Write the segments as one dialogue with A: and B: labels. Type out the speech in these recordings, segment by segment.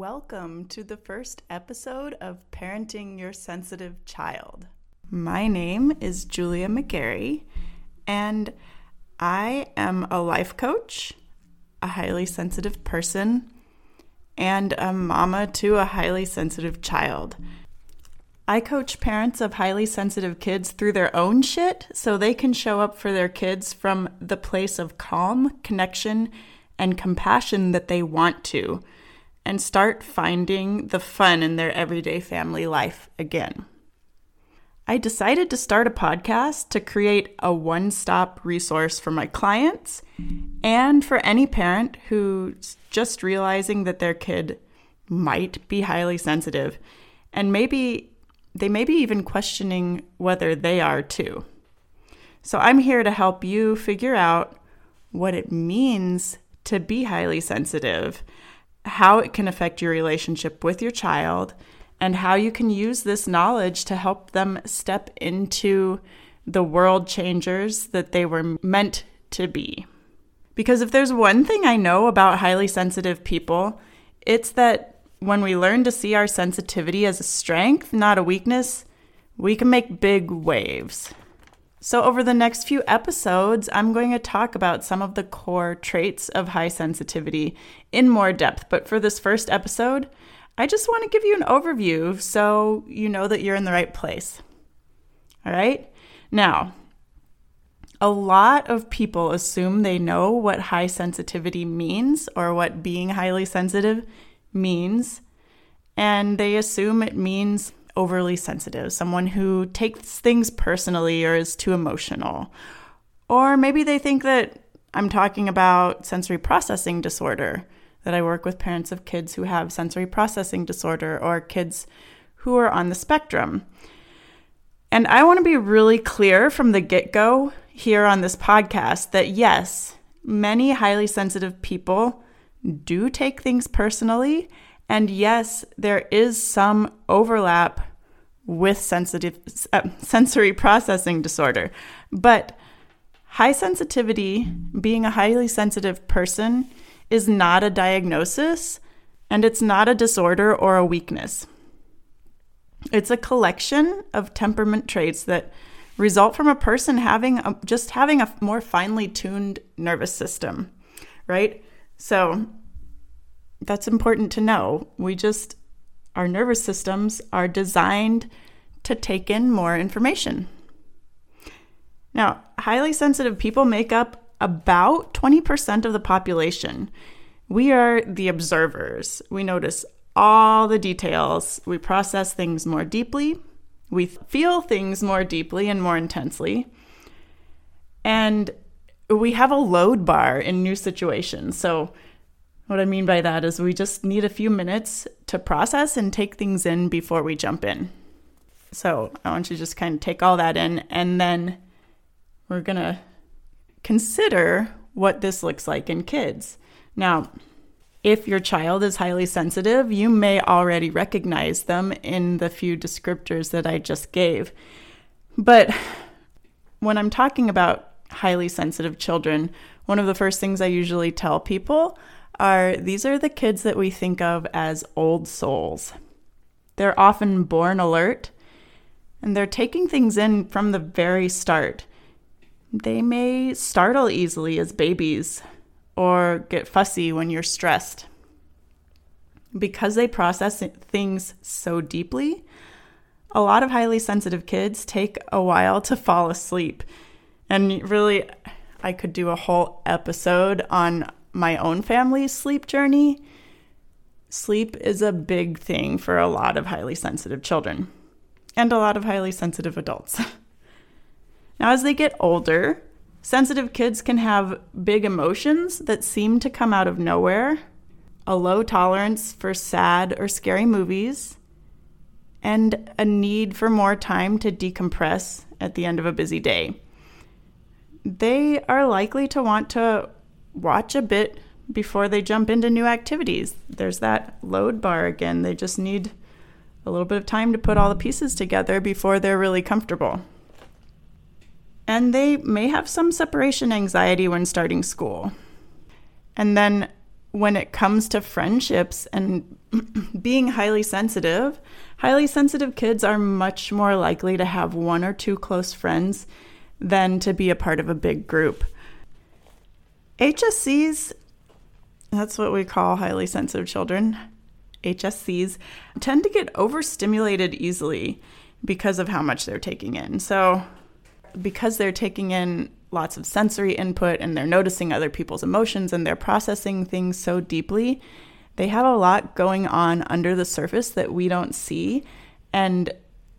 A: Welcome to the first episode of Parenting Your Sensitive Child. My name is Julia McGarey, and I am a life coach, a highly sensitive person, and a mama to a highly sensitive child. I coach parents of highly sensitive kids through their own shit so they can show up for their kids from the place of calm, connection, and compassion that they want to and start finding the fun in their everyday family life again. I decided to start a podcast to create a one stop resource for my clients and for any parent who's just realizing that their kid might be highly sensitive and maybe they may be even questioning whether they are too. So I'm here to help you figure out what it means to be highly sensitive how it can affect your relationship with your child, and how you can use this knowledge to help them step into the world changers that they were meant to be. Because if there's one thing I know about highly sensitive people, it's that when we learn to see our sensitivity as a strength, not a weakness, we can make big waves. So, over the next few episodes, I'm going to talk about some of the core traits of high sensitivity in more depth. But for this first episode, I just want to give you an overview so you know that you're in the right place. All right? Now, a lot of people assume they know what high sensitivity means or what being highly sensitive means, and they assume it means overly sensitive, someone who takes things personally or is too emotional. Or maybe they think that I'm talking about sensory processing disorder, that I work with parents of kids who have sensory processing disorder or kids who are on the spectrum. And I want to be really clear from the get go here on this podcast that yes, many highly sensitive people do take things personally and yes, there is some overlap with sensitive uh, sensory processing disorder. But high sensitivity, being a highly sensitive person, is not a diagnosis and it's not a disorder or a weakness. It's a collection of temperament traits that result from a person having a, just having a more finely tuned nervous system, right? So that's important to know. We just, our nervous systems are designed to take in more information. Now, highly sensitive people make up about 20% of the population. We are the observers. We notice all the details. We process things more deeply. We feel things more deeply and more intensely. And we have a load bar in new situations. So, what I mean by that is we just need a few minutes to process and take things in before we jump in. So I want you to just kind of take all that in, and then we're going to consider what this looks like in kids. Now, if your child is highly sensitive, you may already recognize them in the few descriptors that I just gave. But when I'm talking about highly sensitive children, one of the first things I usually tell people are these are the kids that we think of as old souls. They're often born alert and they're taking things in from the very start. They may startle easily as babies or get fussy when you're stressed. Because they process things so deeply, a lot of highly sensitive kids take a while to fall asleep. And really, I could do a whole episode on my own family's sleep journey, sleep is a big thing for a lot of highly sensitive children and a lot of highly sensitive adults. now, as they get older, Sensitive kids can have big emotions that seem to come out of nowhere, a low tolerance for sad or scary movies, and a need for more time to decompress at the end of a busy day. They are likely to want to watch a bit before they jump into new activities. There's that load bar again. They just need a little bit of time to put all the pieces together before they're really comfortable. And they may have some separation anxiety when starting school. And then when it comes to friendships and being highly sensitive, highly sensitive kids are much more likely to have one or two close friends than to be a part of a big group. HSCs, that's what we call highly sensitive children, HSCs, tend to get overstimulated easily because of how much they're taking in. So, because they're taking in lots of sensory input and they're noticing other people's emotions and they're processing things so deeply, they have a lot going on under the surface that we don't see. And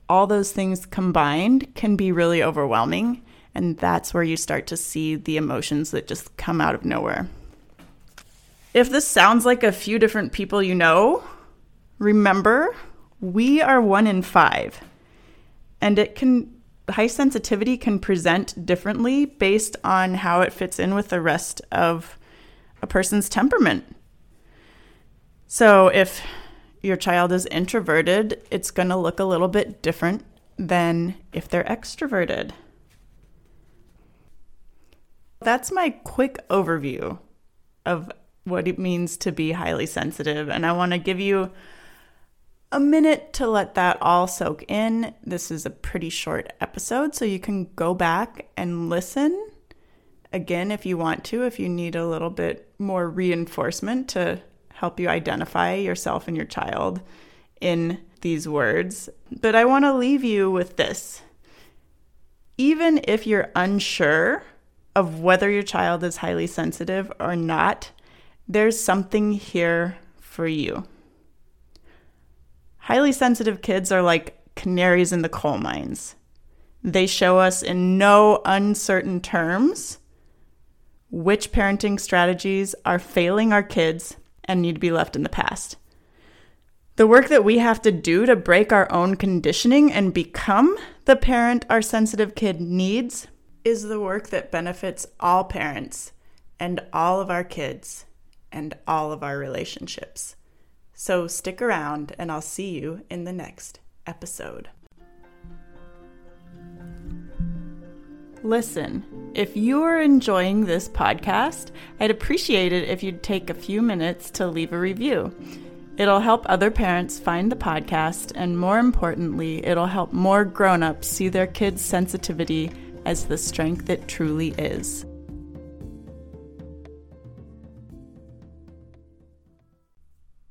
A: all those things combined can be really overwhelming. And that's where you start to see the emotions that just come out of nowhere. If this sounds like a few different people you know, remember we are one in five. And it can high sensitivity can present differently based on how it fits in with the rest of a person's temperament. So if your child is introverted, it's going to look a little bit different than if they're extroverted. That's my quick overview of what it means to be highly sensitive. And I want to give you a minute to let that all soak in. This is a pretty short episode, so you can go back and listen again if you want to, if you need a little bit more reinforcement to help you identify yourself and your child in these words. But I want to leave you with this. Even if you're unsure of whether your child is highly sensitive or not, there's something here for you. Highly sensitive kids are like canaries in the coal mines. They show us in no uncertain terms which parenting strategies are failing our kids and need to be left in the past. The work that we have to do to break our own conditioning and become the parent our sensitive kid needs is the work that benefits all parents and all of our kids and all of our relationships. So stick around and I'll see you in the next episode. Listen, if you are enjoying this podcast, I'd appreciate it if you'd take a few minutes to leave a review. It'll help other parents find the podcast, and more importantly, it'll help more grown ups see their kids' sensitivity as the strength it truly is.